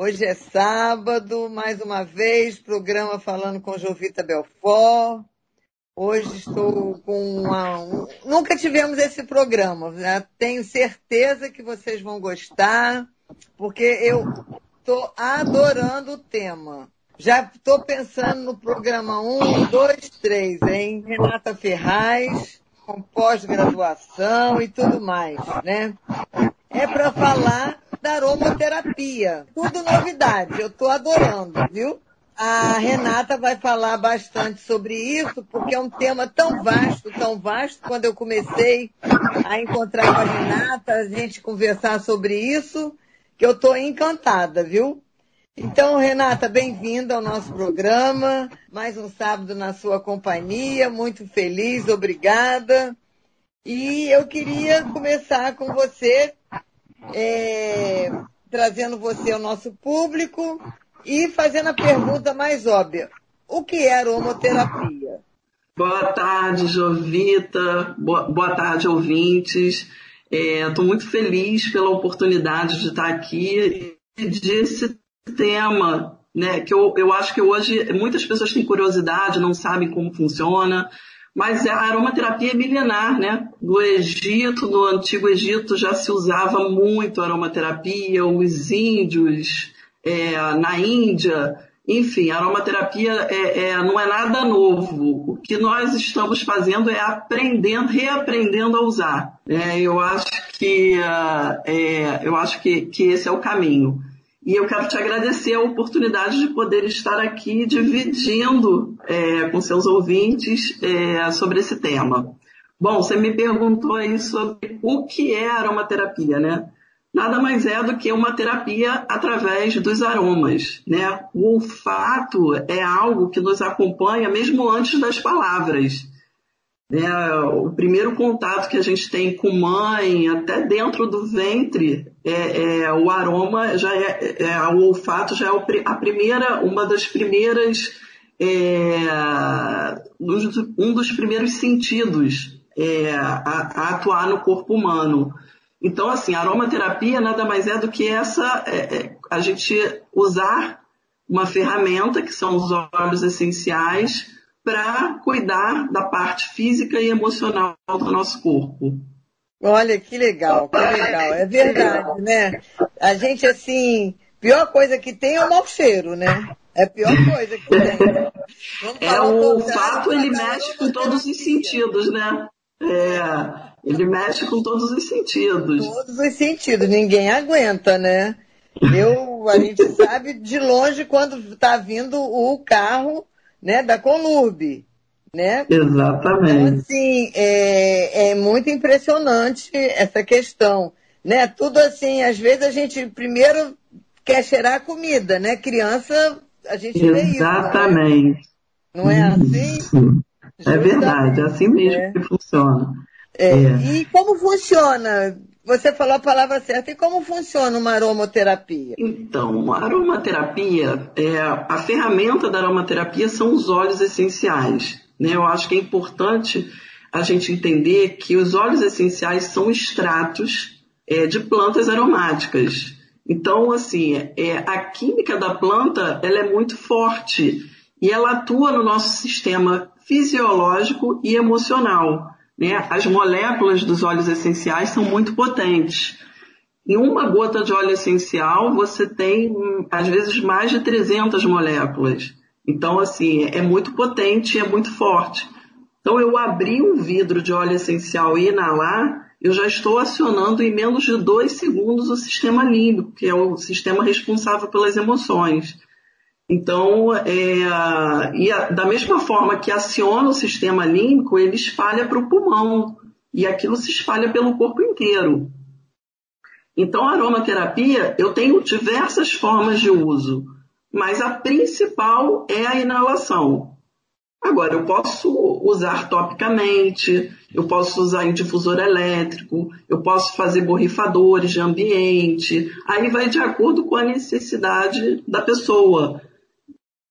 Hoje é sábado, mais uma vez, programa falando com Jovita Belfort. Hoje estou com uma... Nunca tivemos esse programa, né? tenho certeza que vocês vão gostar, porque eu estou adorando o tema. Já estou pensando no programa 1, 2, 3, hein? Renata Ferraz, com pós-graduação e tudo mais, né? É para falar da aromaterapia. Tudo novidade, eu estou adorando, viu? A Renata vai falar bastante sobre isso, porque é um tema tão vasto, tão vasto. Quando eu comecei a encontrar com a Renata, a gente conversar sobre isso, que eu estou encantada, viu? Então, Renata, bem-vinda ao nosso programa. Mais um sábado na sua companhia, muito feliz, obrigada. E eu queria começar com você é, trazendo você ao nosso público e fazendo a pergunta mais óbvia. O que é aromaterapia? Boa tarde, Jovita. Boa, boa tarde, ouvintes. Estou é, muito feliz pela oportunidade de estar aqui e desse tema, né, que eu, eu acho que hoje muitas pessoas têm curiosidade, não sabem como funciona, mas a aromaterapia é milenar, né? No Egito, no Antigo Egito, já se usava muito aromaterapia, os índios, é, na Índia, enfim, a aromaterapia é, é, não é nada novo. O que nós estamos fazendo é aprendendo, reaprendendo a usar. É, eu acho que, uh, eu acho que, que esse é o caminho. E eu quero te agradecer a oportunidade de poder estar aqui dividindo é, com seus ouvintes é, sobre esse tema. Bom, você me perguntou aí sobre o que é aromaterapia, né? Nada mais é do que uma terapia através dos aromas, né? O olfato é algo que nos acompanha mesmo antes das palavras. É, o primeiro contato que a gente tem com mãe, até dentro do ventre, é, é o aroma já é, é, o olfato já é a primeira, uma das primeiras, é, um dos primeiros sentidos é, a, a, atuar no corpo humano. Então, assim, aromaterapia nada mais é do que essa, é, a gente usar uma ferramenta que são os óleos essenciais para cuidar da parte física e emocional do nosso corpo. Olha que legal, que legal. É verdade, né? A gente, assim, pior coisa que tem é o mau cheiro, né? É a pior coisa que tem. é, o olfato, ele mexe com todos os sentidos, né? É, ele mexe com todos os sentidos. Todos os sentidos, ninguém aguenta, né? Eu, a gente sabe de longe quando está vindo o carro né, da Colurb, né? Exatamente. Então, assim, é, é muito impressionante essa questão, né? Tudo assim, às vezes a gente primeiro quer cheirar a comida, né? Criança, a gente vê isso. Né? Exatamente. Não é assim? É verdade, é assim mesmo é. que funciona. É. É. E como funciona? Você falou a palavra certa. E como funciona uma aromaterapia? Então, a aromaterapia, é, a ferramenta da aromaterapia são os óleos essenciais. Né? Eu acho que é importante a gente entender que os óleos essenciais são extratos é, de plantas aromáticas. Então, assim, é, a química da planta ela é muito forte e ela atua no nosso sistema fisiológico e emocional. Né? As moléculas dos óleos essenciais são muito potentes. Em uma gota de óleo essencial, você tem, às vezes, mais de 300 moléculas. Então, assim, é muito potente é muito forte. Então, eu abri um vidro de óleo essencial e inalar, eu já estou acionando em menos de dois segundos o sistema límbico, que é o sistema responsável pelas emoções. Então, é, e a, da mesma forma que aciona o sistema límbico, ele espalha para o pulmão e aquilo se espalha pelo corpo inteiro. Então, a aromaterapia, eu tenho diversas formas de uso, mas a principal é a inalação. Agora, eu posso usar topicamente, eu posso usar em difusor elétrico, eu posso fazer borrifadores de ambiente, aí vai de acordo com a necessidade da pessoa.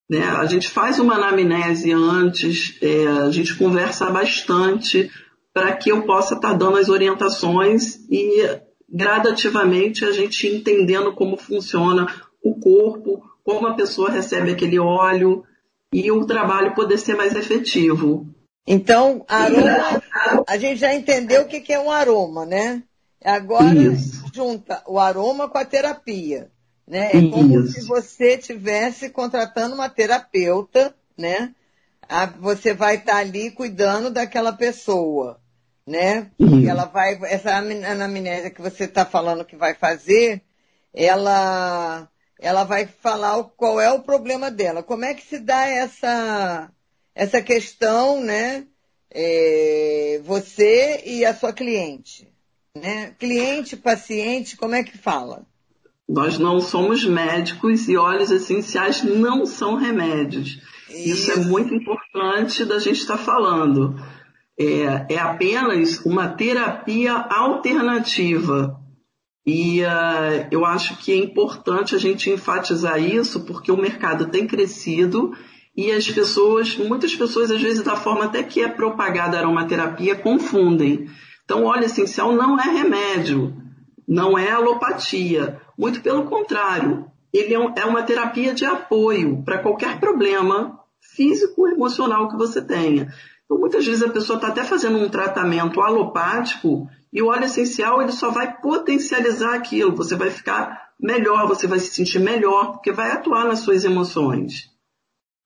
Né? A gente faz uma anamnese antes, é, a gente conversa bastante para que eu possa estar tá dando as orientações e gradativamente a gente entendendo como funciona o corpo, como a pessoa recebe aquele óleo e o trabalho poder ser mais efetivo. Então, aroma, a gente já entendeu o que é um aroma, né? Agora Isso. junta o aroma com a terapia, né? É como Isso. se você estivesse contratando uma terapeuta, né? Você vai estar tá ali cuidando daquela pessoa, né? Uhum. Ela vai, essa anamnésia que você está falando que vai fazer, ela, ela vai falar qual é o problema dela. Como é que se dá essa, essa questão, né? É, você e a sua cliente, né? Cliente, paciente, como é que fala? Nós não somos médicos e óleos essenciais não são remédios. Isso, Isso é muito importante da gente estar falando é, é apenas uma terapia alternativa. E uh, eu acho que é importante a gente enfatizar isso, porque o mercado tem crescido e as pessoas, muitas pessoas, às vezes, da forma até que é propagada a aromaterapia, confundem. Então, óleo essencial não é remédio, não é alopatia. Muito pelo contrário, ele é, é uma terapia de apoio para qualquer problema físico ou emocional que você tenha. Então, muitas vezes a pessoa está até fazendo um tratamento alopático e o óleo essencial ele só vai potencializar aquilo. Você vai ficar melhor, você vai se sentir melhor, porque vai atuar nas suas emoções.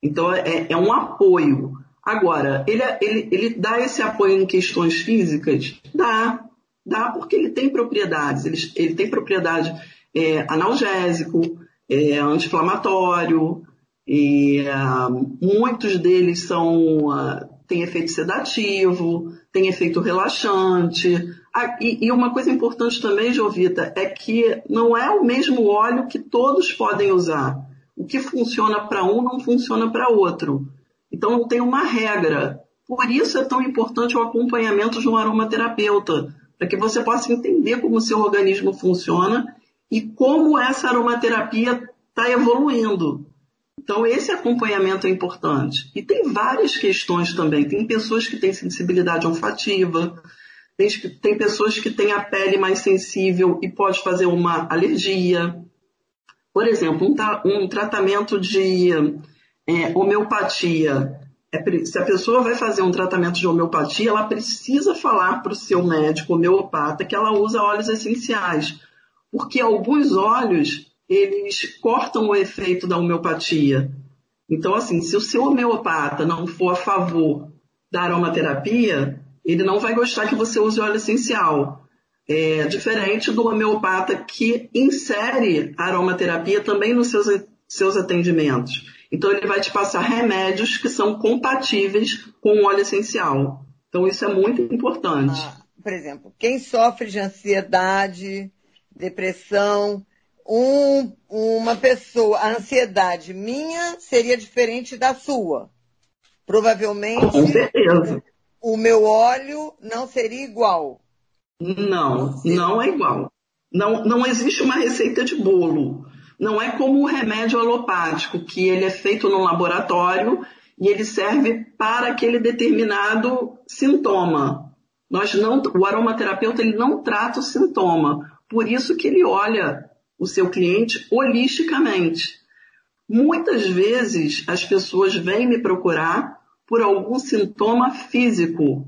Então, é, é um apoio. Agora, ele, ele, ele dá esse apoio em questões físicas? Dá. Dá porque ele tem propriedades. Ele, ele tem propriedade é, analgésico, é, anti-inflamatório, e uh, muitos deles são uh, efeito sedativo, tem efeito relaxante. Ah, e, e, uma coisa importante também, Jovita, é que não é o mesmo óleo que todos podem usar. O que funciona para um não funciona para outro. Então não tem uma regra. Por isso é tão importante o acompanhamento de um aromaterapeuta, para que você possa entender como o seu organismo funciona e como essa aromaterapia está evoluindo. Então, esse acompanhamento é importante. E tem várias questões também. Tem pessoas que têm sensibilidade olfativa, tem, tem pessoas que têm a pele mais sensível e pode fazer uma alergia. Por exemplo, um, um tratamento de é, homeopatia. É, se a pessoa vai fazer um tratamento de homeopatia, ela precisa falar para o seu médico homeopata que ela usa óleos essenciais. Porque alguns óleos eles cortam o efeito da homeopatia. Então, assim, se o seu homeopata não for a favor da aromaterapia, ele não vai gostar que você use óleo essencial. É diferente do homeopata que insere a aromaterapia também nos seus, seus atendimentos. Então, ele vai te passar remédios que são compatíveis com o óleo essencial. Então, isso é muito importante. Ah, por exemplo, quem sofre de ansiedade, depressão, um, uma pessoa, a ansiedade minha seria diferente da sua. Provavelmente o meu óleo não seria igual. Não, não é igual. Não, não existe uma receita de bolo. Não é como o remédio alopático, que ele é feito no laboratório e ele serve para aquele determinado sintoma. Nós não, o aromaterapeuta ele não trata o sintoma. Por isso que ele olha o seu cliente holisticamente. Muitas vezes as pessoas vêm me procurar por algum sintoma físico,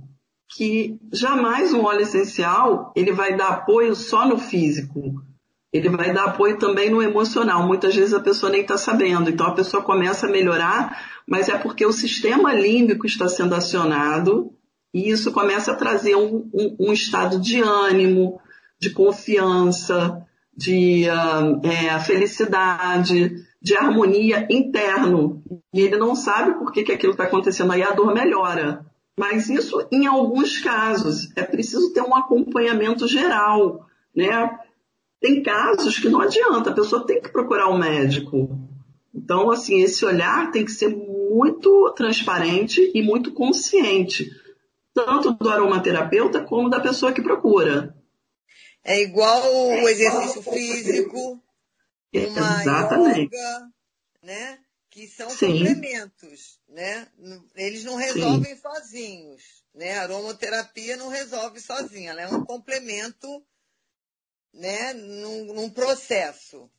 que jamais um óleo essencial ele vai dar apoio só no físico. Ele vai dar apoio também no emocional. Muitas vezes a pessoa nem está sabendo. Então a pessoa começa a melhorar, mas é porque o sistema límbico está sendo acionado e isso começa a trazer um, um, um estado de ânimo, de confiança, de uh, é, felicidade, de harmonia interno. E ele não sabe por que, que aquilo está acontecendo. Aí a dor melhora. Mas isso em alguns casos. É preciso ter um acompanhamento geral. Né? Tem casos que não adianta, a pessoa tem que procurar um médico. Então, assim, esse olhar tem que ser muito transparente e muito consciente, tanto do aromaterapeuta como da pessoa que procura. É igual o exercício físico, uma Exatamente. yoga, né? Que são Sim. complementos, né? Eles não resolvem Sim. sozinhos, né? A aromaterapia não resolve sozinha, ela é um complemento, né? Num, num processo.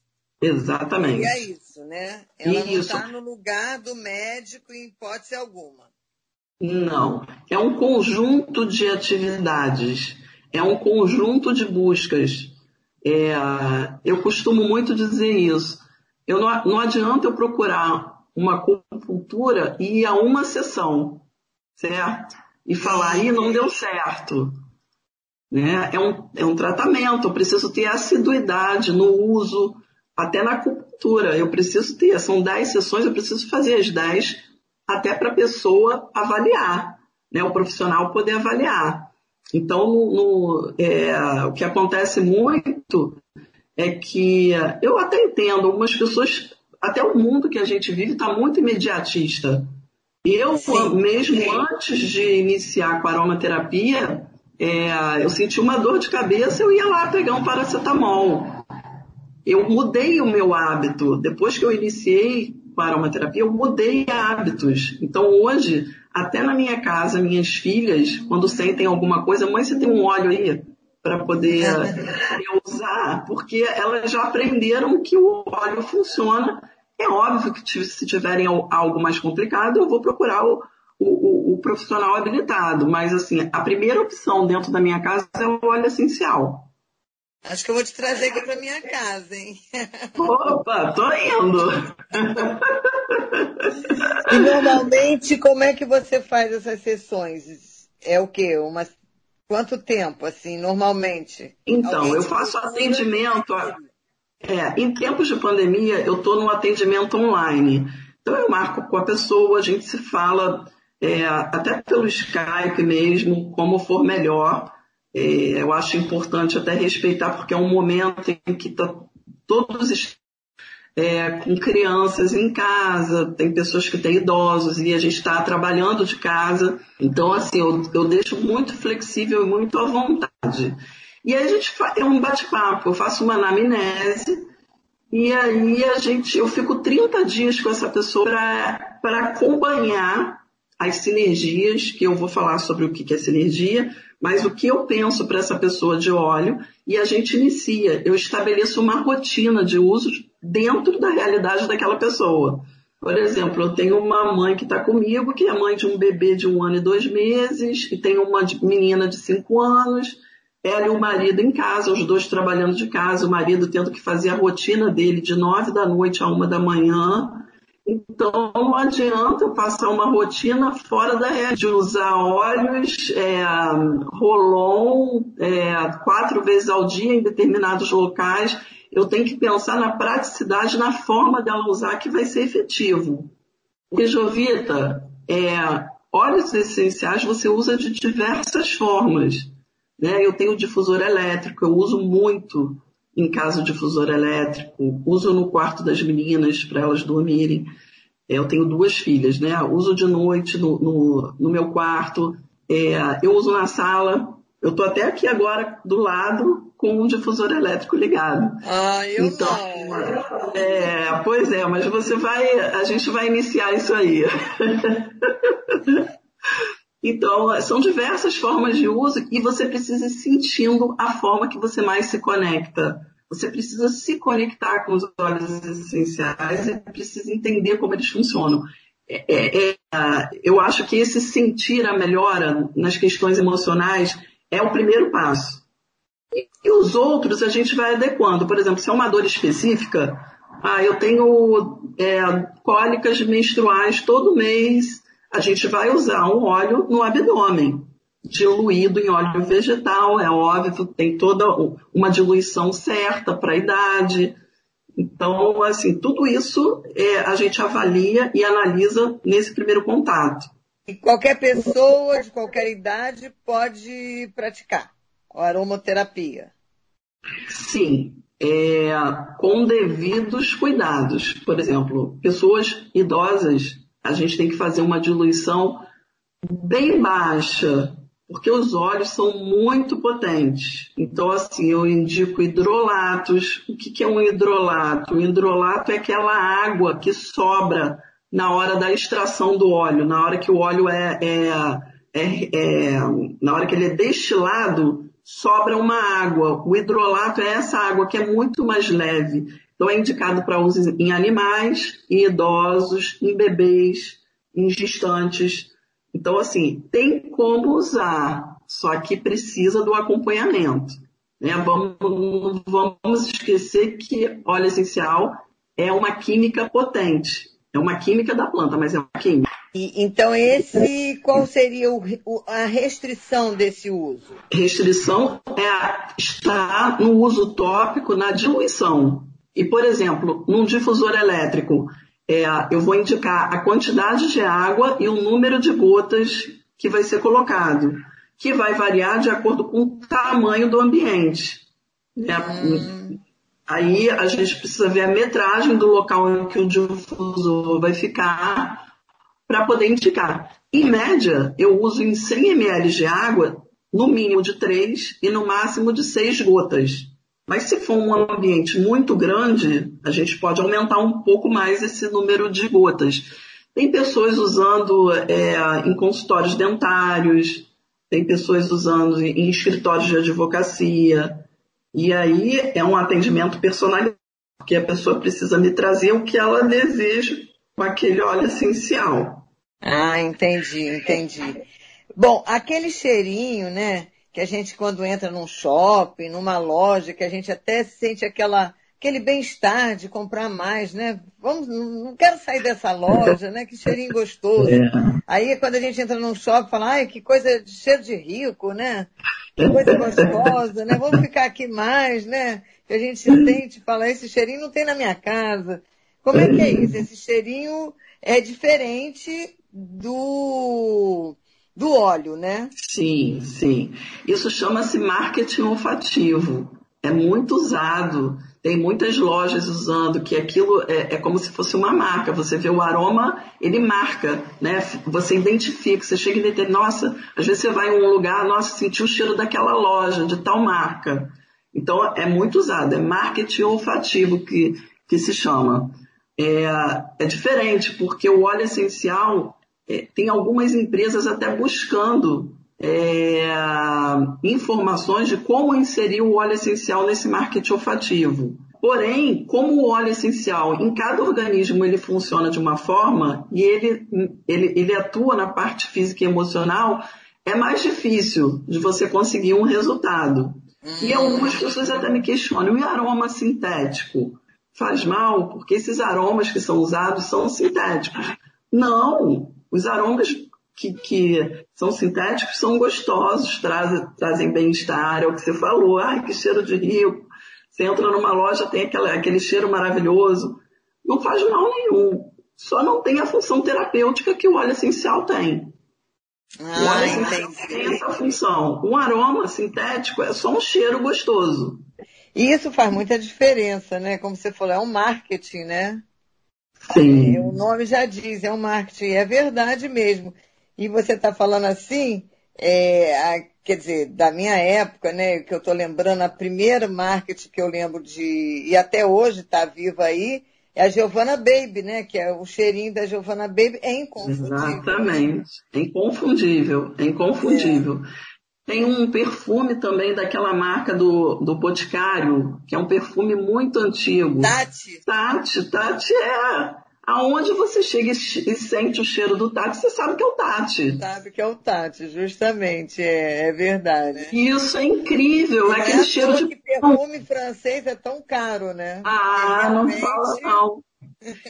Exatamente. E é isso, né? Ela isso. não está no lugar do médico em hipótese alguma. Não. É um conjunto de atividades, é um conjunto de buscas. É, eu costumo muito dizer isso. Eu não, não adianta eu procurar uma acupuntura e ir a uma sessão, certo? E falar, aí não deu certo. Né? É, um, é um tratamento, eu preciso ter assiduidade no uso, até na acupuntura. Eu preciso ter, são 10 sessões, eu preciso fazer as 10 até para a pessoa avaliar, né? o profissional poder avaliar. Então, no, no, é, o que acontece muito é que eu até entendo, algumas pessoas, até o mundo que a gente vive está muito imediatista. Eu, Sim. mesmo antes de iniciar com a aromaterapia, é, eu senti uma dor de cabeça, eu ia lá pegar um paracetamol. Eu mudei o meu hábito. Depois que eu iniciei com a aromaterapia, eu mudei hábitos. Então hoje, até na minha casa, minhas filhas, quando sentem alguma coisa, mãe, você tem um óleo aí para poder usar? Porque elas já aprenderam que o óleo funciona. É óbvio que se tiverem algo mais complicado, eu vou procurar o, o, o, profissional habilitado. Mas assim, a primeira opção dentro da minha casa é o óleo essencial. Acho que eu vou te trazer aqui para minha casa, hein? Opa, tô indo. e normalmente, como é que você faz essas sessões? É o quê? Uma... Quanto tempo, assim, normalmente? Então, eu faço atendimento. A... É, em tempos de pandemia, eu estou no atendimento online. Então, eu marco com a pessoa, a gente se fala é, até pelo Skype mesmo, como for melhor. É, eu acho importante até respeitar, porque é um momento em que tá todos é, com crianças em casa, tem pessoas que têm idosos e a gente está trabalhando de casa. Então, assim, eu, eu deixo muito flexível e muito à vontade. E aí a gente é um bate-papo, eu faço uma anamnese e aí a gente, eu fico 30 dias com essa pessoa para acompanhar as sinergias, que eu vou falar sobre o que é sinergia, mas o que eu penso para essa pessoa de óleo e a gente inicia. Eu estabeleço uma rotina de uso dentro da realidade daquela pessoa. Por exemplo, eu tenho uma mãe que está comigo, que é mãe de um bebê de um ano e dois meses, e tem uma menina de cinco anos, ela e o marido em casa, os dois trabalhando de casa, o marido tendo que fazer a rotina dele de nove da noite a uma da manhã, então, não adianta passar uma rotina fora da rede, de usar óleos, é, rolon, é, quatro vezes ao dia em determinados locais. Eu tenho que pensar na praticidade, na forma dela usar que vai ser efetivo. Porque, Jovita, é, óleos essenciais você usa de diversas formas. Né? Eu tenho difusor elétrico, eu uso muito em casa de difusor elétrico, uso no quarto das meninas para elas dormirem. É, eu tenho duas filhas, né? Uso de noite no, no, no meu quarto, é, eu uso na sala. Eu estou até aqui agora do lado com um difusor elétrico ligado. Ah, eu então, não. É, pois é, mas você vai, a gente vai iniciar isso aí. Então, são diversas formas de uso e você precisa ir sentindo a forma que você mais se conecta. Você precisa se conectar com os óleos essenciais e precisa entender como eles funcionam. É, é, é, eu acho que esse sentir a melhora nas questões emocionais é o primeiro passo. E, os outros a gente vai adequando. Por exemplo, se é uma dor específica, ah, eu tenho é, cólicas menstruais todo mês, a gente vai usar um óleo no abdômen, diluído em óleo vegetal, é óbvio, tem toda uma diluição certa para a idade. Então, assim, tudo isso é, a gente avalia e analisa nesse primeiro contato. E qualquer pessoa de qualquer idade pode praticar a aromaterapia? Sim, é, com devidos cuidados. Por exemplo, pessoas idosas a gente tem que fazer uma diluição bem baixa, porque os óleos são muito potentes. Então, assim, eu indico hidrolatos. O que, que é um hidrolato? O hidrolato é aquela água que sobra na hora da extração do óleo, na hora que o óleo é, é, é, é na hora que ele é destilado, sobra uma água. O hidrolato é essa água que é muito mais leve. Então é indicado para uso em animais, em idosos, em bebês, em gestantes. Então, assim, tem como usar, só que precisa do acompanhamento. Né? Vamos, vamos esquecer que óleo essencial é uma química potente. É uma química da planta, mas é uma química. E, então, esse, qual seria o, o, a restrição desse uso? Restrição é estar no uso tópico na diluição. E, por exemplo, num difusor elétrico, é, eu vou indicar a quantidade de água e o número de gotas que vai ser colocado, que vai variar de acordo com o tamanho do ambiente. É, hum. Aí a gente precisa ver a metragem do local em que o difusor vai ficar para poder indicar. Em média, eu uso em 100 ml de água, no mínimo de 3 e no máximo de 6 gotas. Mas se for um ambiente muito grande, a gente pode aumentar um pouco mais esse número de gotas. Tem pessoas usando é, em consultórios dentários, tem pessoas usando em escritórios de advocacia. E aí é um atendimento personalizado, porque a pessoa precisa me trazer o que ela deseja com aquele óleo essencial. Ah, entendi, entendi. Bom, aquele cheirinho, né? Que a gente quando entra num shopping, numa loja, que a gente até sente aquela, aquele bem-estar de comprar mais, né? Vamos, não quero sair dessa loja, né? Que cheirinho gostoso. É. Aí quando a gente entra num shopping, fala, ai, que coisa de cheiro de rico, né? Que coisa gostosa, né? Vamos ficar aqui mais, né? Que a gente sente, fala, esse cheirinho não tem na minha casa. Como é que é isso? Esse cheirinho é diferente do do óleo, né? Sim, sim. Isso chama-se marketing olfativo. É muito usado. Tem muitas lojas usando que aquilo é, é, como se fosse uma marca. Você vê o aroma, ele marca, né? Você identifica, você chega e detém, nossa, às vezes você vai em um lugar, nossa, sentiu o cheiro daquela loja, de tal marca. Então é muito usado, é marketing olfativo que, que se chama. É, é diferente, porque o óleo essencial é, tem algumas empresas até buscando é, informações de como inserir o óleo essencial nesse marketing olfativo. Porém, como o óleo essencial em cada organismo ele funciona de uma forma e ele, ele, ele atua na parte física e emocional, é mais difícil de você conseguir um resultado. E hum. algumas pessoas até me questionam, e aroma sintético? Faz mal? Porque esses aromas que são usados são sintéticos. Não, os aromas que, que são sintéticos são gostosos, trazem, trazem bem-estar, é o que você falou, ai que cheiro de rico. Você entra numa loja, tem aquela, aquele cheiro maravilhoso. Não faz mal nenhum. Só não tem a função terapêutica que o óleo essencial tem. Ah, o óleo essencial tem essa função. Um aroma sintético é só um cheiro gostoso. E isso faz muita diferença, né? Como você falou, é um marketing, né? Sim. É, o nome já diz, é um marketing, é verdade mesmo. E você está falando assim, é, a, quer dizer, da minha época, né, que eu estou lembrando, a primeira marketing que eu lembro de, e até hoje está viva aí, é a Giovanna Baby, né, que é o cheirinho da Giovanna Baby, é inconfundível. Exatamente, é inconfundível, é inconfundível. É. Tem um perfume também daquela marca do, do Boticário, que é um perfume muito antigo. Tati. Tati, Tati é. Aonde você chega e sente o cheiro do Tati, você sabe que é o Tati. Sabe que é o Tati, justamente, é, é verdade. Isso é incrível, é aquele cheiro de. Que perfume francês é tão caro, né? Ah, não fala não.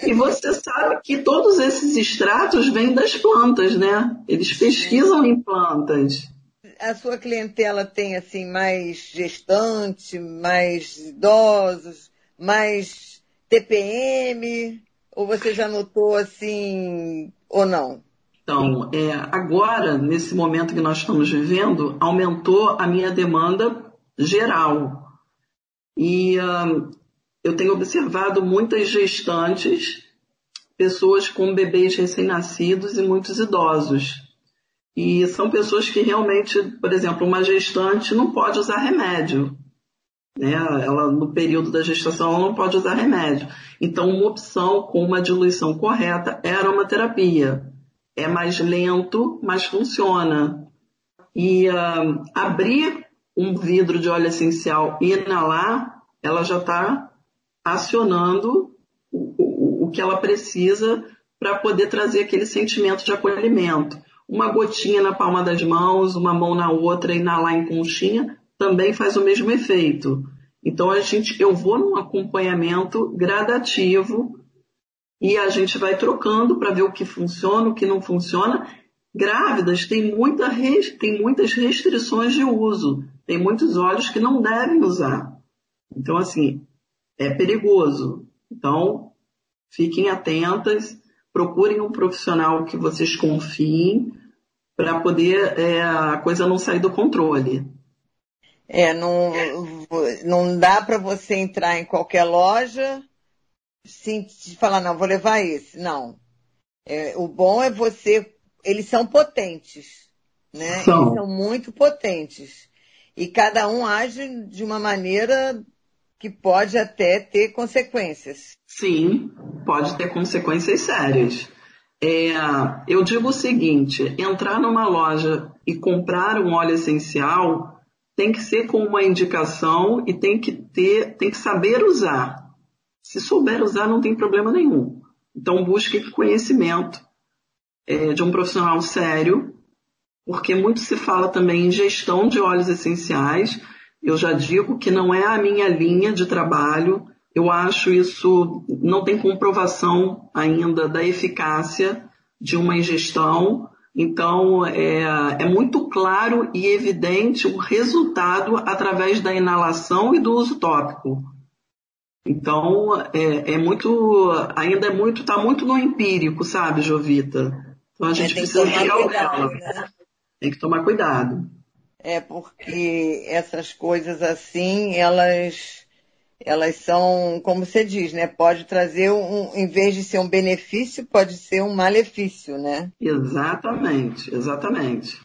E você sabe que todos esses extratos vêm das plantas, né? Eles pesquisam em plantas a sua clientela tem assim mais gestante, mais idosos, mais TPM? Ou você já notou assim ou não? Então, é, agora, nesse momento que nós estamos vivendo, aumentou a minha demanda geral. E eu tenho observado muitas gestantes, pessoas com bebês recém-nascidos e muitos idosos. E são pessoas que realmente, por exemplo, uma gestante não pode usar remédio. Né? Ela, no período da gestação, ela não pode usar remédio. Então, uma opção com uma diluição correta é aromaterapia. É mais lento, mas funciona. E uh, abrir um vidro de óleo essencial e inalar, ela já está acionando o, o, o que ela precisa para poder trazer aquele sentimento de acolhimento. Uma gotinha na palma das mãos, uma mão na outra, inalar em conchinha, também faz o mesmo efeito. Então a gente, eu vou num acompanhamento gradativo e a gente vai trocando para ver o que funciona, o que não funciona. Grávidas têm, muita, têm muitas restrições de uso, tem muitos óleos que não devem usar. Então assim, é perigoso. Então fiquem atentas, procurem um profissional que vocês confiem para poder é, a coisa não sair do controle. É, não, não dá para você entrar em qualquer loja sim, falar, não, vou levar esse. Não. É, o bom é você. Eles são potentes, né? São. Eles são muito potentes. E cada um age de uma maneira que pode até ter consequências. Sim, pode ter consequências sérias. É, eu digo o seguinte: entrar numa loja e comprar um óleo essencial tem que ser com uma indicação e tem que ter, tem que saber usar. Se souber usar, não tem problema nenhum. Então busque conhecimento é, de um profissional sério, porque muito se fala também em gestão de óleos essenciais. Eu já digo que não é a minha linha de trabalho. Eu acho isso não tem comprovação ainda da eficácia de uma ingestão então, é, é, muito claro e evidente o resultado através da inalação e do uso tópico. Então, é, é muito, ainda é muito, está muito no empírico, sabe, Jovita? Então, a é, gente precisa realçar. Né? Tem que tomar cuidado. É, porque essas coisas assim, elas elas são, como você diz, né? Pode trazer um, em vez de ser um benefício, pode ser um malefício, né? Exatamente, exatamente.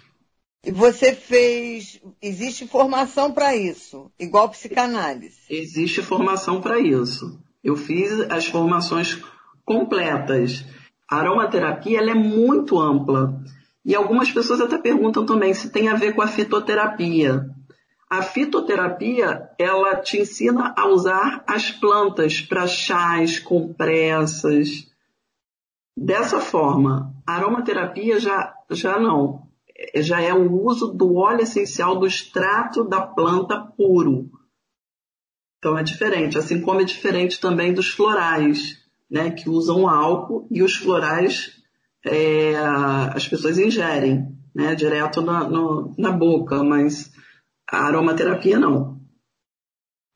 E você fez, existe formação para isso, igual psicanálise? Existe formação para isso. Eu fiz as formações completas. A aromaterapia ela é muito ampla. E algumas pessoas até perguntam também se tem a ver com a fitoterapia. A fitoterapia, ela te ensina a usar as plantas para chás, compressas. Dessa forma, a aromaterapia já, já não. Já é o uso do óleo essencial do extrato da planta puro. Então é diferente, assim como é diferente também dos florais, né, que usam álcool e os florais é, as pessoas ingerem, né, direto na, no, na boca, mas a aromaterapia não.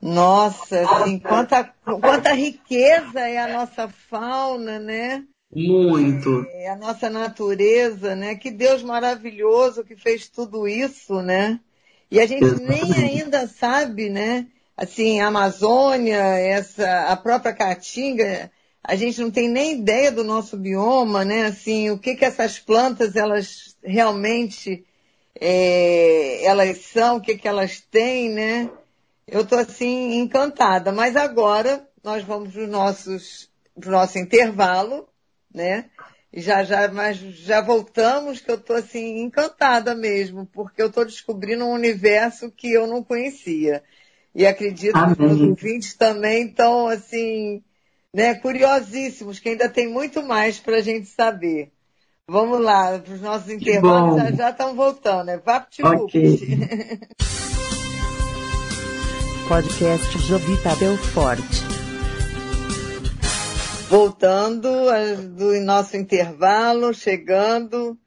Nossa, assim, quanta, quanta riqueza é a nossa fauna, né? Muito. É a nossa natureza, né? Que Deus maravilhoso que fez tudo isso, né? E a gente Exatamente. nem ainda sabe, né? Assim, a Amazônia, essa, a própria Caatinga, a gente não tem nem ideia do nosso bioma, né? Assim, o que que essas plantas, elas realmente é, elas são, o que, que elas têm, né? Eu estou assim encantada. Mas agora nós vamos para o nosso intervalo, né? Já, já, mas já voltamos, que eu estou assim encantada mesmo, porque eu estou descobrindo um universo que eu não conhecia. E acredito Amém. que os ouvintes também estão assim, né, curiosíssimos, que ainda tem muito mais para a gente saber. Vamos lá, para os nossos intervalos já, já estão voltando, né? Vapt okay. Podcast Jovita Belfort. Voltando do nosso intervalo, chegando.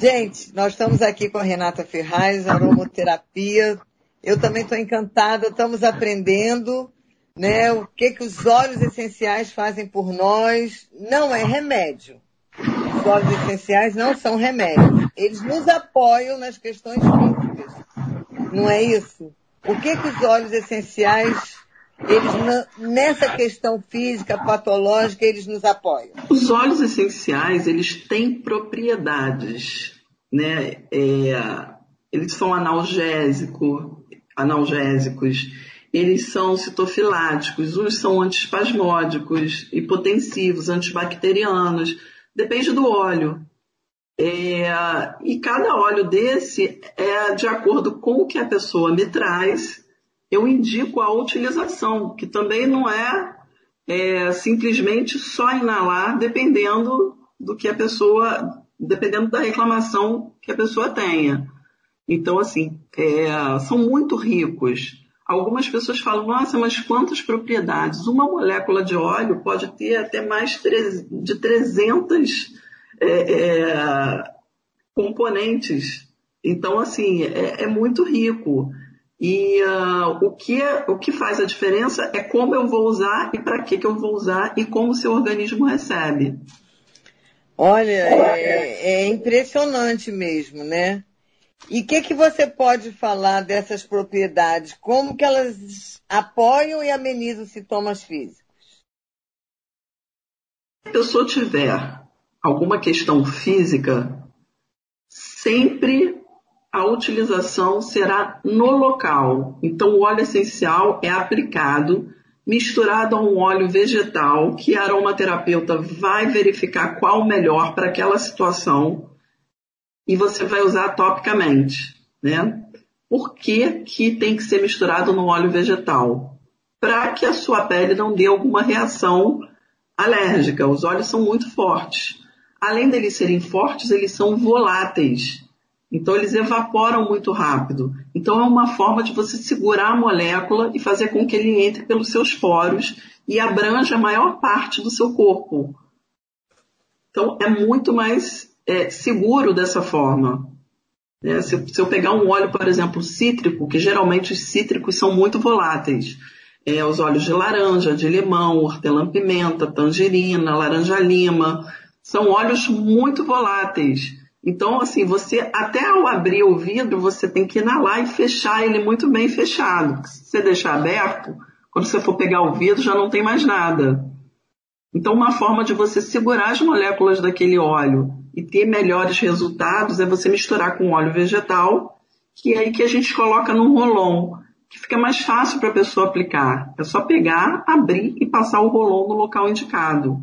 Gente, nós estamos aqui com a Renata Ferraz, aromoterapia. Eu também estou encantada, estamos aprendendo, né? O que que os óleos essenciais fazem por nós. Não é remédio os óleos essenciais não são remédios. Eles nos apoiam nas questões físicas. Não é isso? O que que os óleos essenciais, eles nessa questão física, patológica, eles nos apoiam? Os óleos essenciais, eles têm propriedades, né? É, eles são analgésico, analgésicos, eles são citofiláticos, uns são antispasmódicos, hipotensivos, antibacterianos, depende do óleo. É, e cada óleo desse é de acordo com o que a pessoa me traz, eu indico a utilização, que também não é, é simplesmente só inalar, dependendo do que a pessoa, dependendo da reclamação que a pessoa tenha. Então, assim, é, são muito ricos. Algumas pessoas falam, nossa, mas quantas propriedades? Uma molécula de óleo pode ter até mais de 300 é, é, componentes. Então, assim, é, é muito rico. E uh, o, que, é, o que faz a diferença é como eu vou usar e para que, que eu vou usar e como o seu organismo recebe. Olha, é, é impressionante mesmo, né? E o que, que você pode falar dessas propriedades? Como que elas apoiam e amenizam sintomas físicos? Se a pessoa tiver alguma questão física, sempre a utilização será no local. Então, o óleo essencial é aplicado misturado a um óleo vegetal que a aromaterapeuta vai verificar qual o melhor para aquela situação e você vai usar topicamente, né? Por que, que tem que ser misturado no óleo vegetal? Para que a sua pele não dê alguma reação alérgica. Os óleos são muito fortes. Além deles serem fortes, eles são voláteis. Então eles evaporam muito rápido. Então é uma forma de você segurar a molécula e fazer com que ele entre pelos seus poros e abranja a maior parte do seu corpo. Então é muito mais é, seguro dessa forma. É, se, se, eu pegar um óleo, por exemplo, cítrico, que geralmente os cítricos são muito voláteis, é, os óleos de laranja, de limão, hortelã-pimenta, tangerina, laranja-lima, são óleos muito voláteis. Então, assim, você até ao abrir o vidro, você tem que inalar e fechar ele muito bem fechado. Se você deixar aberto, quando você for pegar o vidro, já não tem mais nada. Então, uma forma de você segurar as moléculas daquele óleo e ter melhores resultados é você misturar com óleo vegetal, que é aí que a gente coloca no rolon, que fica mais fácil para a pessoa aplicar. É só pegar, abrir e passar o rolon no local indicado.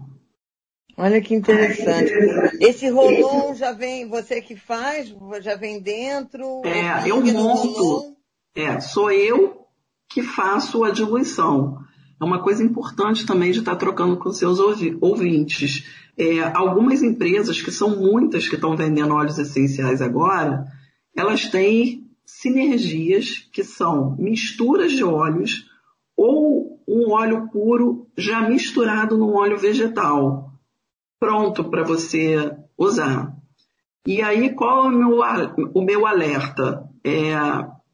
Olha que interessante. Esse rolon já vem, você que faz, já vem dentro? É, eu monto. É, sou eu que faço a diluição. É uma coisa importante também de estar trocando com seus ouvintes. É, algumas empresas, que são muitas que estão vendendo óleos essenciais agora, elas têm sinergias que são misturas de óleos ou um óleo puro já misturado num óleo vegetal, pronto para você usar. E aí, qual é o meu, o meu alerta? É,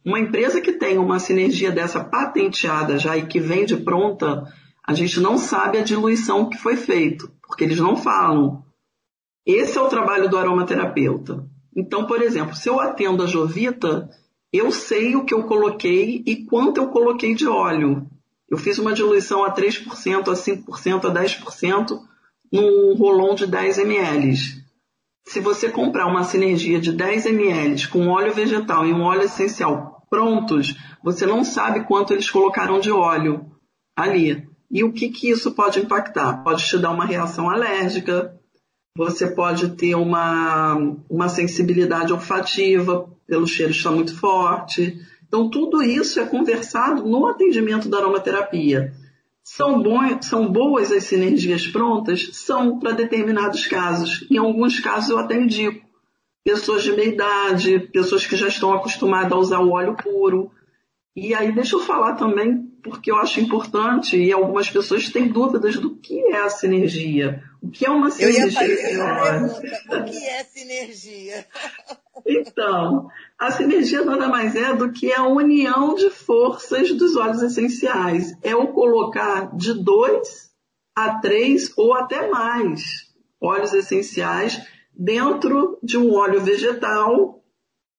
uma empresa que tem uma sinergia dessa patenteada já e que vende pronta, a gente não sabe a diluição que foi feito porque eles não falam. Esse é o trabalho do aromaterapeuta. Então, por exemplo, se eu atendo a Jovita, eu sei o que eu coloquei e quanto eu coloquei de óleo. Eu fiz uma diluição a 3%, a 5%, a 10% num rolão de 10 ml. Se você comprar uma sinergia de 10 ml com óleo vegetal e um óleo essencial prontos, você não sabe quanto eles colocaram de óleo ali. E o que, que isso pode impactar? Pode te dar uma reação alérgica, você pode ter uma, uma sensibilidade olfativa pelo cheiro estar muito forte. Então, tudo isso é conversado no atendimento da aromaterapia. São, são boas as sinergias prontas? São para determinados casos. Em alguns casos eu até indico. Pessoas de meia idade, pessoas que já estão acostumadas a usar o óleo puro. E aí deixa eu falar também porque eu acho importante e algumas pessoas têm dúvidas do que é a sinergia. O que é uma sinergia? o que é sinergia? Então, a sinergia nada mais é do que a união de forças dos óleos essenciais. É o colocar de dois a três ou até mais óleos essenciais dentro de um óleo vegetal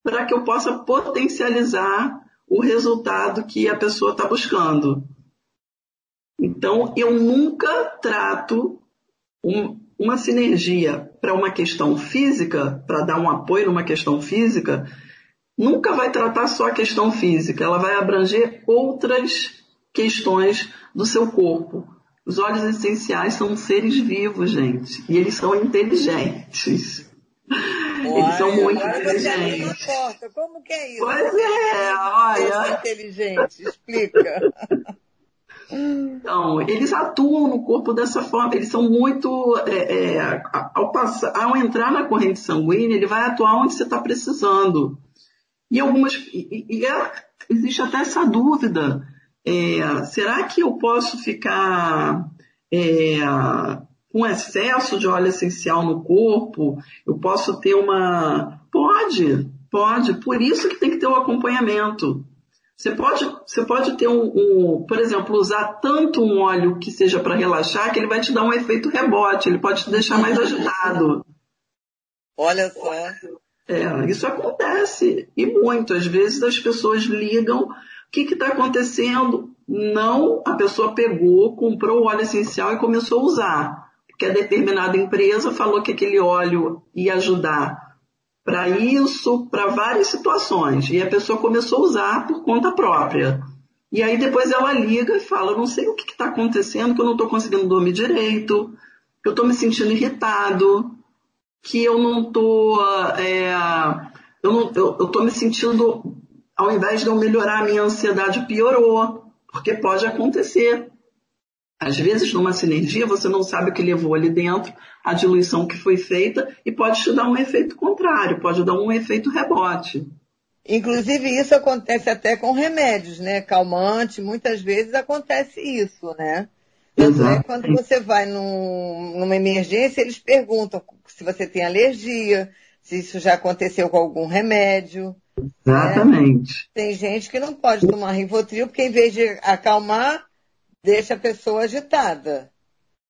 para que eu possa potencializar o resultado que a pessoa está buscando. Então, eu nunca trato um, uma sinergia para uma questão física, para dar um apoio numa questão física, nunca vai tratar só a questão física, ela vai abranger outras questões do seu corpo. Os óleos essenciais são seres vivos, gente, e eles são inteligentes. Eles são muito inteligentes. Porta. Como que é isso? Pois é, olha. Inteligente, explica. Então, eles atuam no corpo dessa forma, eles são muito. É, é, ao, passar, ao entrar na corrente sanguínea, ele vai atuar onde você está precisando. E algumas. E, e é, existe até essa dúvida. É, será que eu posso ficar é, com excesso de óleo essencial no corpo? Eu posso ter uma. Pode, pode. Por isso que tem que ter o acompanhamento. Você pode, você pode ter um, um, por exemplo, usar tanto um óleo que seja para relaxar que ele vai te dar um efeito rebote, ele pode te deixar mais agitado. Olha só. É, isso acontece. E muito. Às vezes as pessoas ligam, o que está acontecendo? Não, a pessoa pegou, comprou o óleo essencial e começou a usar. Porque a determinada empresa falou que aquele óleo ia ajudar para isso, para várias situações. E a pessoa começou a usar por conta própria. E aí depois ela liga e fala, não sei o que está acontecendo, que eu não estou conseguindo dormir direito, que eu estou me sentindo irritado, que eu não estou. É, eu estou me sentindo, ao invés de eu melhorar, a minha ansiedade piorou, porque pode acontecer. Às vezes, numa sinergia, você não sabe o que levou ali dentro, a diluição que foi feita, e pode te dar um efeito contrário, pode dar um efeito rebote. Inclusive, isso acontece até com remédios, né? Calmante, muitas vezes acontece isso, né? Tanto é quando você vai num, numa emergência, eles perguntam se você tem alergia, se isso já aconteceu com algum remédio. Exatamente. Né? Tem gente que não pode tomar Rivotril, porque em vez de acalmar, deixa a pessoa agitada.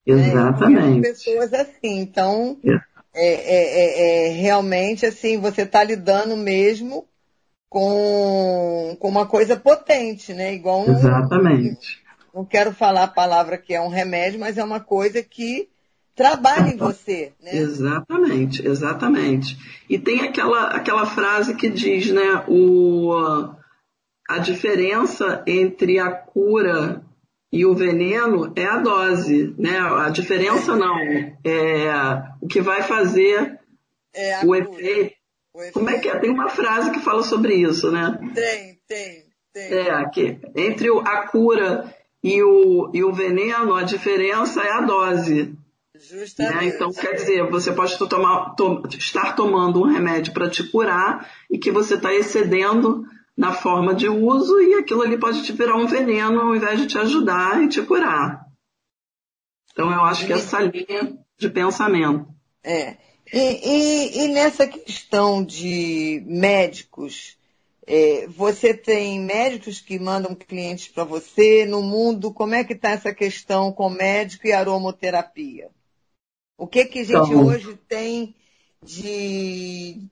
Né? Exatamente. Né? Pessoas assim. Então, é. É, é, é, realmente assim, você está lidando mesmo com, com uma coisa potente, né? Igual um, Exatamente. Não quero falar a palavra que é um remédio, mas é uma coisa que trabalha em você. Né? Exatamente, exatamente. E tem aquela, aquela frase que diz, né, o, a diferença entre a cura e o veneno é a dose, né? A diferença não. É o que vai fazer é o, efeito. o, efeito. Como é que é? Tem uma frase que fala sobre isso, né? Tem, tem, tem. É, que entre a cura e o, e o veneno, a diferença é a dose. Justamente. Né? Então, quer dizer, você pode tomar, to, estar tomando um remédio para te curar e que você está excedendo na forma de uso e aquilo ali pode te virar um veneno ao invés de te ajudar e te curar. Então eu acho que essa linha de pensamento. É. E, e, e nessa questão de médicos, é, você tem médicos que mandam clientes para você no mundo, como é que está essa questão com médico e aromoterapia? O que que a gente então, hoje tem de,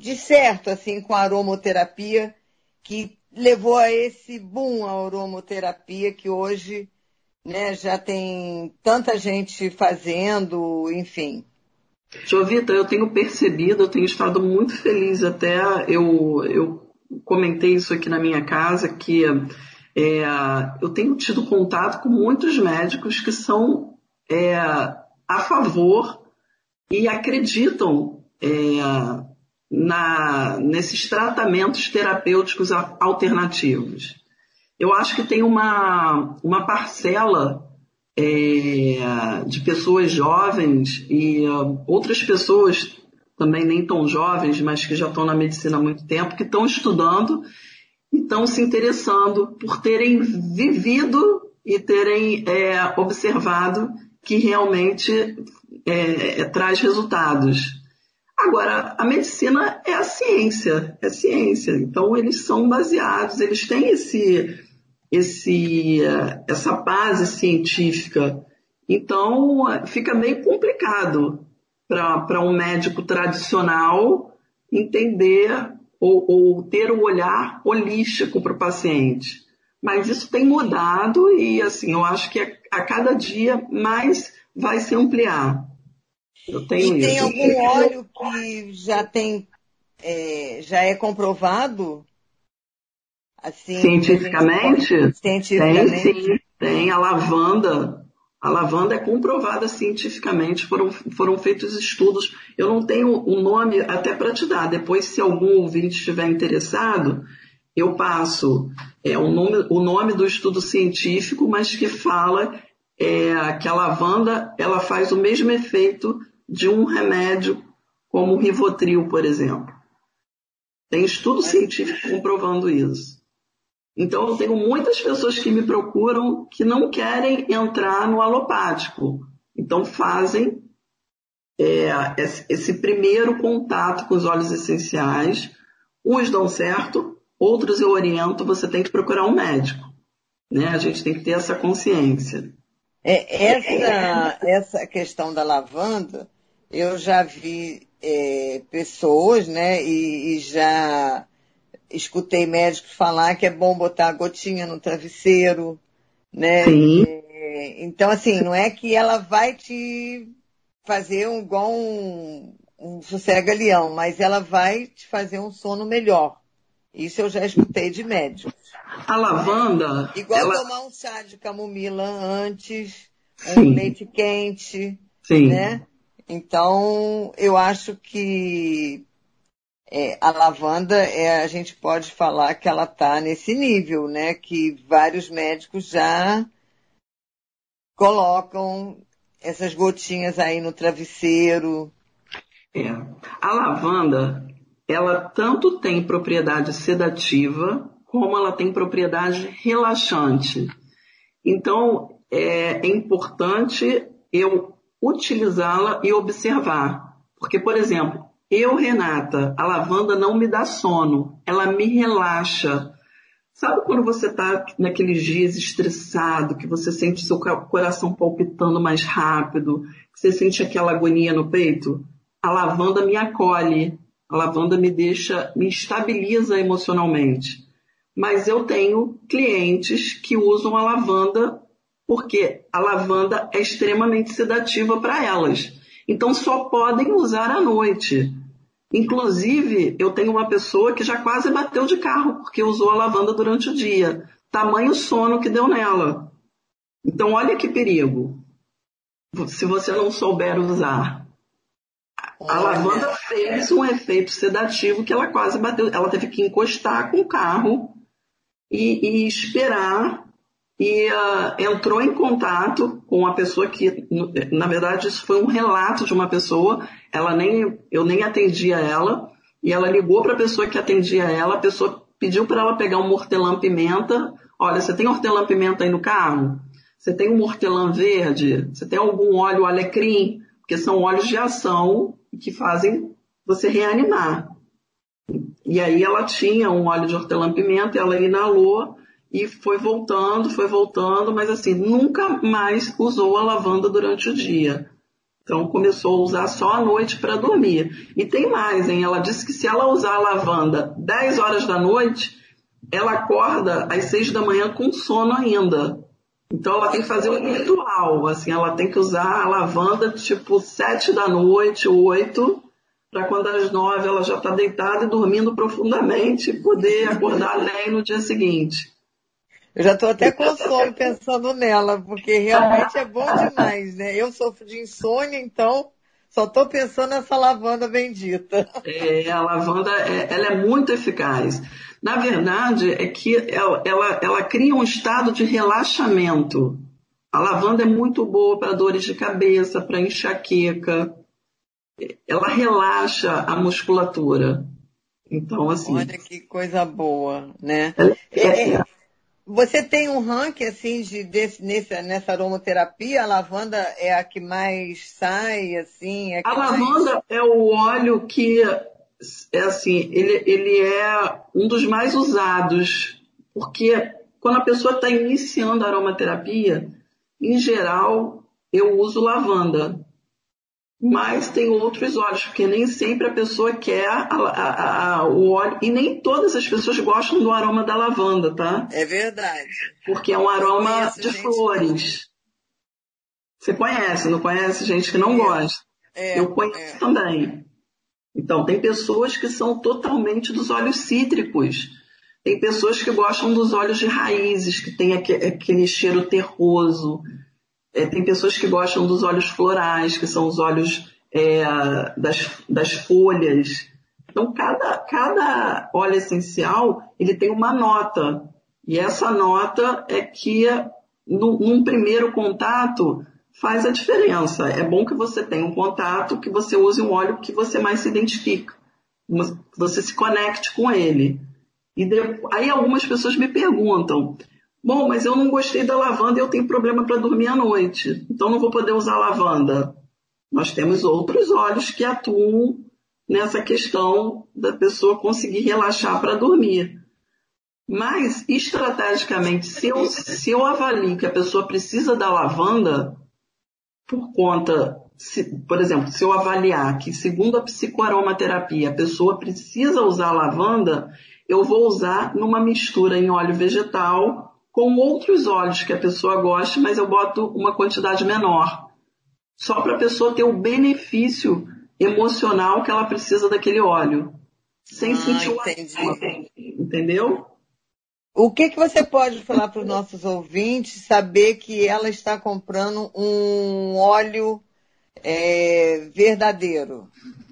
de certo, assim, com a aromoterapia, que levou a esse boom a aromoterapia, que hoje né, já tem tanta gente fazendo, enfim. Jovita, eu tenho percebido, eu tenho estado muito feliz até, eu, eu comentei isso aqui na minha casa, que é, eu tenho tido contato com muitos médicos que são é, a favor e acreditam é, na, nesses tratamentos terapêuticos alternativos. Eu acho que tem uma, uma parcela é, de pessoas jovens e uh, outras pessoas também nem tão jovens, mas que já estão na medicina há muito tempo, que estão estudando e estão se interessando por terem vivido e terem é, observado que realmente é, traz resultados. Agora, a medicina é a ciência, é ciência. Então, eles são baseados, eles têm esse, esse, essa base científica. Então, fica meio complicado para um médico tradicional entender ou, ou ter o um olhar holístico para o paciente. Mas isso tem mudado e, assim, eu acho que a, a cada dia mais vai se ampliar. Eu tenho e tem algum óleo que já tem, é, já é comprovado? Assim, cientificamente? Cientificamente. Tem sim, tem a lavanda. A lavanda é comprovada cientificamente, foram, foram feitos estudos. Eu não tenho o um nome até para te dar. Depois, se algum ouvinte estiver interessado, eu passo é, o, nome, o nome do estudo científico, mas que fala é, que a lavanda ela faz o mesmo efeito de um remédio como o Rivotril, por exemplo. Tem estudo científico comprovando isso. Então, eu tenho muitas pessoas que me procuram que não querem entrar no alopático. Então, fazem é, esse primeiro contato com os óleos essenciais. Uns dão certo, outros eu oriento, você tem que procurar um médico. Né? A gente tem que ter essa consciência. É, essa, essa questão da lavanda, eu já vi é, pessoas, né, e, e já escutei médicos falar que é bom botar a gotinha no travesseiro, né? Sim. É, então, assim, não é que ela vai te fazer um igual um, um sossega-leão, mas ela vai te fazer um sono melhor. Isso eu já escutei de médicos. A lavanda. Igual ela... tomar um chá de camomila antes, um Sim. leite quente. Sim. Né? Então, eu acho que é, a lavanda, é, a gente pode falar que ela está nesse nível, né? Que vários médicos já colocam essas gotinhas aí no travesseiro. É. A lavanda, ela tanto tem propriedade sedativa, como ela tem propriedade relaxante. Então, é, é importante eu utilizá-la e observar. Porque, por exemplo, eu, Renata, a lavanda não me dá sono, ela me relaxa. Sabe quando você está naqueles dias estressado, que você sente seu coração palpitando mais rápido, que você sente aquela agonia no peito? A lavanda me acolhe, a lavanda me deixa, me estabiliza emocionalmente. Mas eu tenho clientes que usam a lavanda porque a lavanda é extremamente sedativa para elas. Então só podem usar à noite. Inclusive, eu tenho uma pessoa que já quase bateu de carro porque usou a lavanda durante o dia. Tamanho sono que deu nela. Então, olha que perigo. Se você não souber usar. A lavanda fez um efeito sedativo que ela quase bateu. Ela teve que encostar com o carro e, e esperar e uh, entrou em contato com uma pessoa que, na verdade, isso foi um relato de uma pessoa. Ela nem, eu nem atendia ela e ela ligou para a pessoa que atendia ela. A pessoa pediu para ela pegar um hortelã pimenta. Olha, você tem hortelã pimenta aí no carro? Você tem um hortelã verde? Você tem algum óleo alecrim? Porque são óleos de ação que fazem você reanimar. E aí ela tinha um óleo de hortelã pimenta, ela inalou e foi voltando, foi voltando, mas assim, nunca mais usou a lavanda durante o dia. Então começou a usar só à noite para dormir. E tem mais, hein? Ela disse que se ela usar a lavanda 10 horas da noite, ela acorda às 6 da manhã com sono ainda. Então ela tem que fazer um ritual, assim, ela tem que usar a lavanda tipo 7 da noite, 8, para quando às 9 ela já está deitada e dormindo profundamente, poder acordar bem no dia seguinte. Eu já estou até com sono pensando nela, porque realmente é bom demais, né? Eu sofro de insônia, então só estou pensando nessa lavanda bendita. É, a lavanda é, ela é muito eficaz. Na verdade, é que ela, ela, ela cria um estado de relaxamento. A lavanda é muito boa para dores de cabeça, para enxaqueca. Ela relaxa a musculatura. Então, assim. Olha que coisa boa, né? É, é, é você tem um ranking assim de desse, nesse, nessa aromaterapia? A lavanda é a que mais sai, assim? É a, a lavanda mais... é o óleo que é assim, ele, ele é um dos mais usados, porque quando a pessoa está iniciando a aromaterapia, em geral eu uso lavanda. Mas tem outros óleos, porque nem sempre a pessoa quer a, a, a, o óleo. E nem todas as pessoas gostam do aroma da lavanda, tá? É verdade. Porque é um aroma de flores. Você conhece, não conhece gente que não é. gosta? É, Eu conheço é. também. Então, tem pessoas que são totalmente dos óleos cítricos. Tem pessoas que gostam dos óleos de raízes, que tem aquele cheiro terroso. É, tem pessoas que gostam dos óleos florais, que são os óleos é, das, das folhas. Então, cada, cada óleo essencial, ele tem uma nota. E essa nota é que, no, num primeiro contato, faz a diferença. É bom que você tenha um contato, que você use um óleo que você mais se identifica, que você se conecte com ele. E aí algumas pessoas me perguntam, bom, mas eu não gostei da lavanda e eu tenho problema para dormir à noite, então não vou poder usar lavanda. Nós temos outros óleos que atuam nessa questão da pessoa conseguir relaxar para dormir. Mas, estrategicamente, se eu, se eu avalio que a pessoa precisa da lavanda, por conta, se, por exemplo, se eu avaliar que, segundo a psicoaromaterapia, a pessoa precisa usar lavanda, eu vou usar numa mistura em óleo vegetal com outros óleos que a pessoa goste, mas eu boto uma quantidade menor. Só para a pessoa ter o benefício emocional que ela precisa daquele óleo. Sem ah, sentir o entendi. Entendeu? O que, que você pode falar para os nossos ouvintes saber que ela está comprando um óleo é, verdadeiro?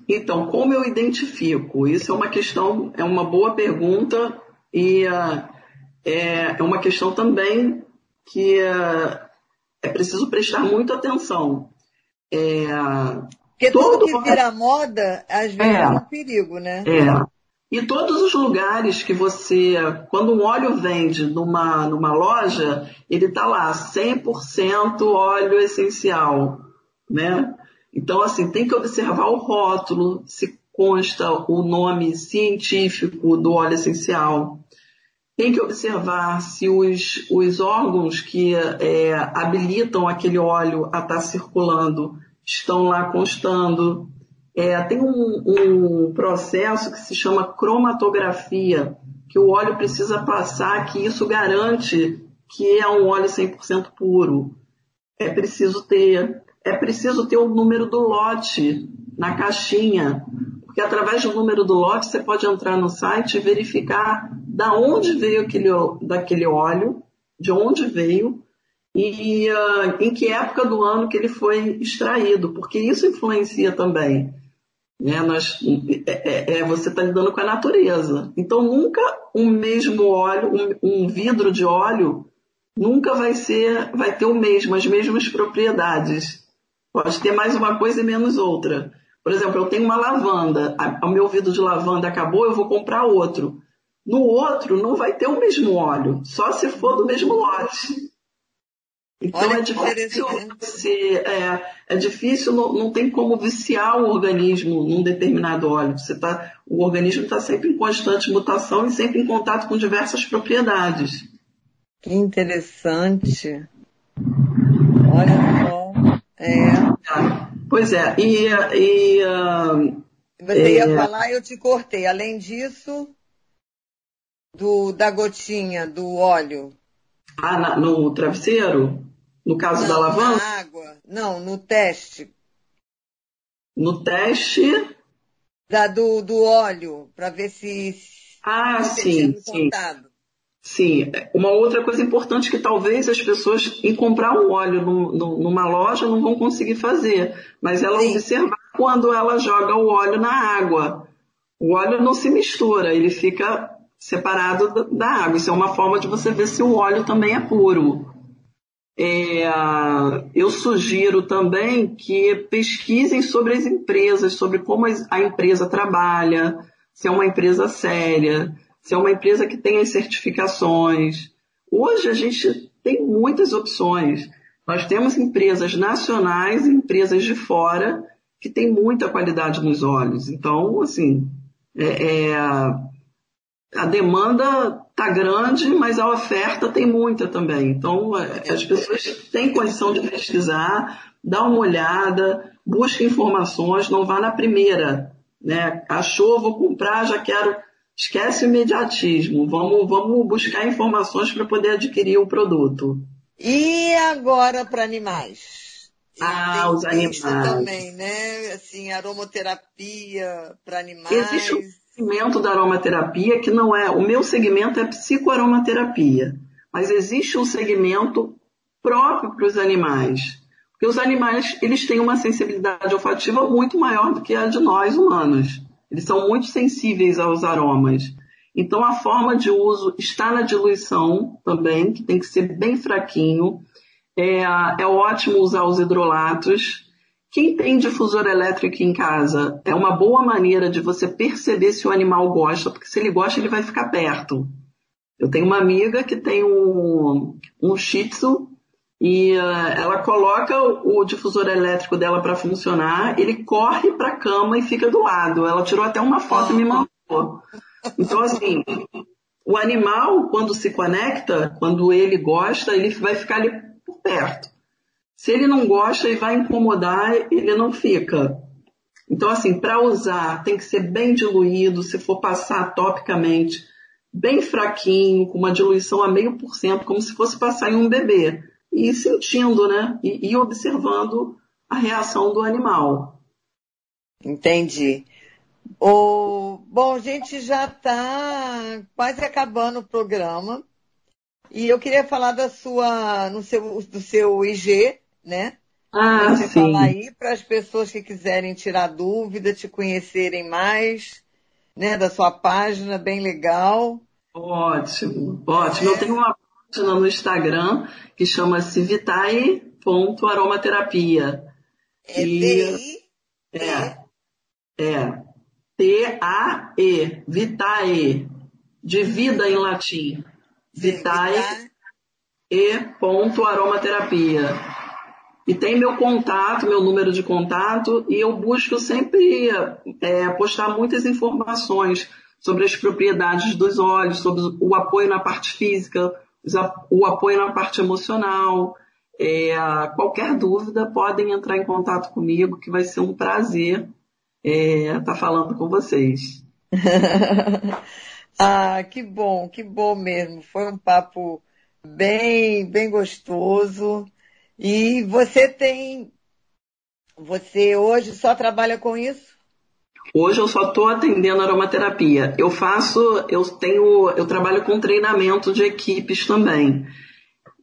Então, como eu identifico? Isso é uma questão, é uma boa pergunta e uh, é, é, uma questão também que uh, é preciso prestar muita atenção. É, Porque tudo que vira moda, às vezes é, é um perigo, né? É. E todos os lugares que você, quando um óleo vende numa, numa loja, ele está lá, 100% óleo essencial, né? Então, assim, tem que observar o rótulo, se consta o nome científico do óleo essencial. Tem que observar se os, os órgãos que é, habilitam aquele óleo a estar tá circulando estão lá constando. É, tem um, um, processo que se chama cromatografia, que o óleo precisa passar, que isso garante que é um óleo 100% puro. É preciso ter, é preciso ter o número do lote na caixinha, porque através do número do lote você pode entrar no site e verificar da onde veio aquele, daquele óleo, de onde veio e uh, em que época do ano que ele foi extraído, porque isso influencia também. Né? Nós, é, é, é você está lidando com a natureza. Então nunca um mesmo óleo, um, um, vidro de óleo, nunca vai ser, vai ter o mesmo, as mesmas propriedades. Pode ter mais uma coisa e menos outra. Por exemplo, eu tenho uma lavanda, o meu vidro de lavanda acabou, eu vou comprar outro. No outro não vai ter o mesmo óleo, só se for do mesmo lote. Então Olha é difícil, se, é, é, difícil, não, não, tem como viciar o organismo num determinado óleo. Você tá, o organismo está sempre em constante mutação e sempre em contato com diversas propriedades. Que interessante. Olha só. É. Pois é, e. e uh, Você ia é... falar e eu te cortei. Além disso, do, da gotinha, do óleo. Ah, na, no travesseiro? No caso não, da lavanda? Na água. Não, no teste. No teste? Da, do, do óleo, para ver se. Ah, sim, sim. Sim, uma outra coisa importante que talvez as pessoas, em comprar um óleo no, no, numa loja, não vão conseguir fazer, mas ela Sim. observar quando ela joga o óleo na água. O óleo não se mistura, ele fica separado da água. Isso é uma forma de você ver se o óleo também é puro. É, eu sugiro também que pesquisem sobre as empresas, sobre como a empresa trabalha, se é uma empresa séria, se é uma empresa que tem as certificações. Hoje a gente tem muitas opções. Nós temos empresas nacionais e empresas de fora que têm muita qualidade nos olhos. Então, assim, é, é, a demanda está grande, mas a oferta tem muita também. Então, é, as pessoas têm condição de pesquisar, dá uma olhada, busca informações, não vá na primeira. Né? Achou, vou comprar, já quero. Esquece o imediatismo. Vamos, vamos buscar informações para poder adquirir o produto. E agora para animais? Ah, os animais. também, né? Assim, aromaterapia para animais. Existe segmento da aromaterapia que não é, o meu segmento é psicoaromaterapia, mas existe um segmento próprio para os animais. Porque os animais, eles têm uma sensibilidade olfativa muito maior do que a de nós humanos. Eles são muito sensíveis aos aromas. Então a forma de uso está na diluição também, que tem que ser bem fraquinho. É, é ótimo usar os hidrolatos. Quem tem difusor elétrico em casa é uma boa maneira de você perceber se o animal gosta, porque se ele gosta, ele vai ficar perto. Eu tenho uma amiga que tem um, um Shih Tzu e uh, ela coloca o, o difusor elétrico dela para funcionar, ele corre para a cama e fica do lado. Ela tirou até uma foto e me mandou. Então, assim, o animal, quando se conecta, quando ele gosta, ele vai ficar ali por perto. Se ele não gosta e vai incomodar, ele não fica. Então, assim, para usar, tem que ser bem diluído, se for passar topicamente, bem fraquinho, com uma diluição a meio por cento, como se fosse passar em um bebê. E sentindo, né? E, observando a reação do animal. Entendi. O, bom, a gente já está quase acabando o programa. E eu queria falar da sua, no seu, do seu IG, né? Ah, Você sim. falar aí para as pessoas que quiserem tirar dúvida, te conhecerem mais, né? Da sua página, bem legal. Ótimo, ótimo. Eu tenho uma página no Instagram que chama-se vitae.aromaterapia. É E- DI. É, é. T-A-E, Vitae, de vida em latim. Vitae e ponto aromaterapia. E tem meu contato, meu número de contato, e eu busco sempre é, postar muitas informações sobre as propriedades dos óleos, sobre o apoio na parte física, o apoio na parte emocional. É, qualquer dúvida, podem entrar em contato comigo, que vai ser um prazer estar falando com vocês. ah, que bom, que bom mesmo. Foi um papo bem, bem gostoso. E você tem, você hoje só trabalha com isso? Hoje eu só estou atendendo aromaterapia. Eu faço, eu tenho, eu trabalho com treinamento de equipes também.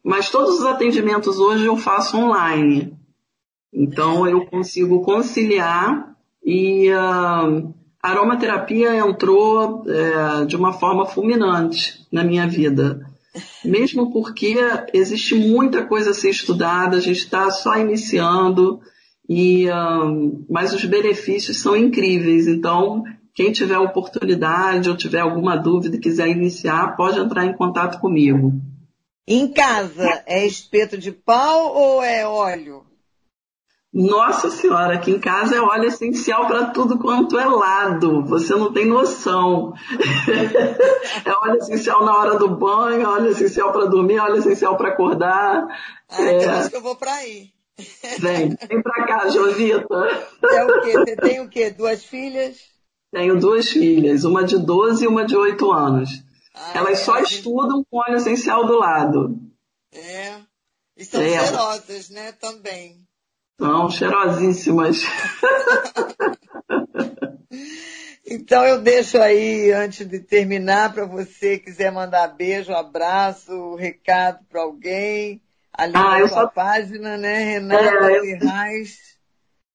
Mas todos os atendimentos hoje eu faço online. Então eu consigo conciliar e ah, a aromaterapia entrou eh, de uma forma fulminante na minha vida. Mesmo porque existe muita coisa a ser estudada, a gente está só iniciando, e, ah, mas os benefícios são incríveis. Então, quem tiver oportunidade ou tiver alguma dúvida e quiser iniciar, pode entrar em contato comigo. Em casa é espeto de pau ou é óleo? Nossa senhora, aqui em casa é óleo essencial para tudo quanto é lado. Você não tem noção. é óleo essencial na hora do banho, óleo essencial para dormir, óleo essencial para acordar. Ah, É. então acho que eu vou para aí. Vem, vem para cá, Jovita. É o quê? Você tem o quê? Duas filhas? Tenho duas filhas, uma de 12 e uma de 8 anos. Ah, Elas só é, a gente- estudam com óleo essencial do lado. É. E são É. cheirosas, né? Também. São cheirosíssimas. Então eu deixo aí, antes de terminar, para você quiser mandar beijo, abraço, recado para alguém, ali Ah, na sua só- página, né? Renata É, Ferraz.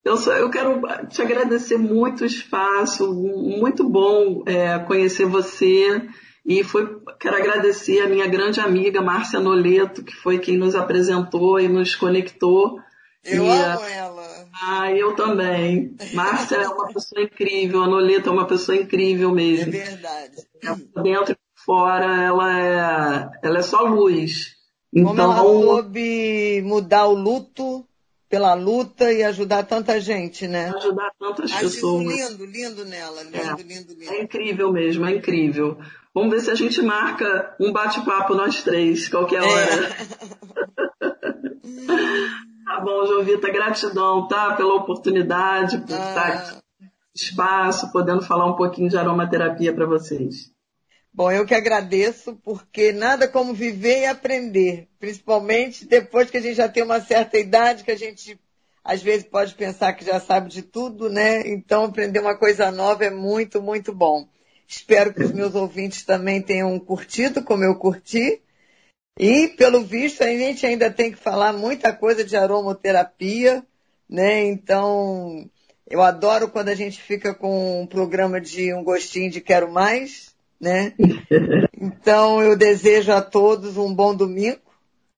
Eu, só, eu quero te agradecer muito o espaço, muito bom é, conhecer você. E foi, quero agradecer a minha grande amiga Márcia Noleto, que foi quem nos apresentou e nos conectou. Eu E, amo ela. Ah, eu também. Márcia é uma pessoa incrível, a Noleto é uma pessoa incrível É mesmo. verdade. Por dentro e fora, ela é, ela é só luz. Como ela Então, soube mudar o luto pela luta e ajudar tanta gente, né? ajudar tantas Acho isso pessoas. lindo, lindo nela. Lindo, É. lindo, lindo. É incrível mesmo, é incrível. Vamos ver se a gente marca um bate-papo nós três, qualquer hora. Tá bom, Jovita, gratidão, tá? Pela oportunidade, por estar aqui Ah, espaço, podendo falar um pouquinho de aromaterapia para vocês. Bom, eu que agradeço, porque nada como viver e aprender, principalmente depois que a gente já tem uma certa idade, que a gente às vezes pode pensar que já sabe de tudo, né? Então aprender uma coisa nova é muito, muito bom. Espero que os meus ouvintes também tenham curtido, como eu curti. E, pelo visto, a gente ainda tem que falar muita coisa de aromoterapia, né? Então, eu adoro quando a gente fica com um programa de um gostinho de quero mais, né? Então, eu desejo a todos um bom domingo,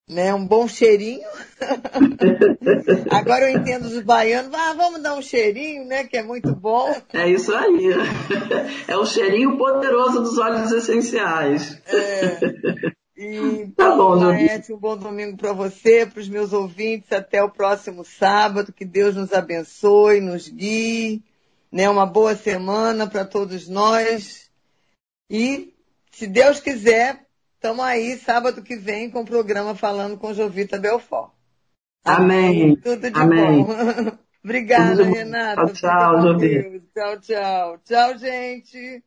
né? Um bom cheirinho. Agora eu entendo os baianos, ah, vamos dar um cheirinho, né? Que é muito bom. É isso aí. É o cheirinho poderoso dos óleos essenciais. É. Então, tá bom, Maete, um bom domingo para você, para os meus ouvintes. Até o próximo sábado. Que Deus nos abençoe, nos guie. Né? Uma boa semana para todos nós. E, se Deus quiser, estamos aí sábado que vem com o programa Falando com Jovita Belfort. Amém. Tudo de Amém. bom. Obrigada, Renata. Tchau, tchau, Jovita. Tchau, tchau. Tchau, gente.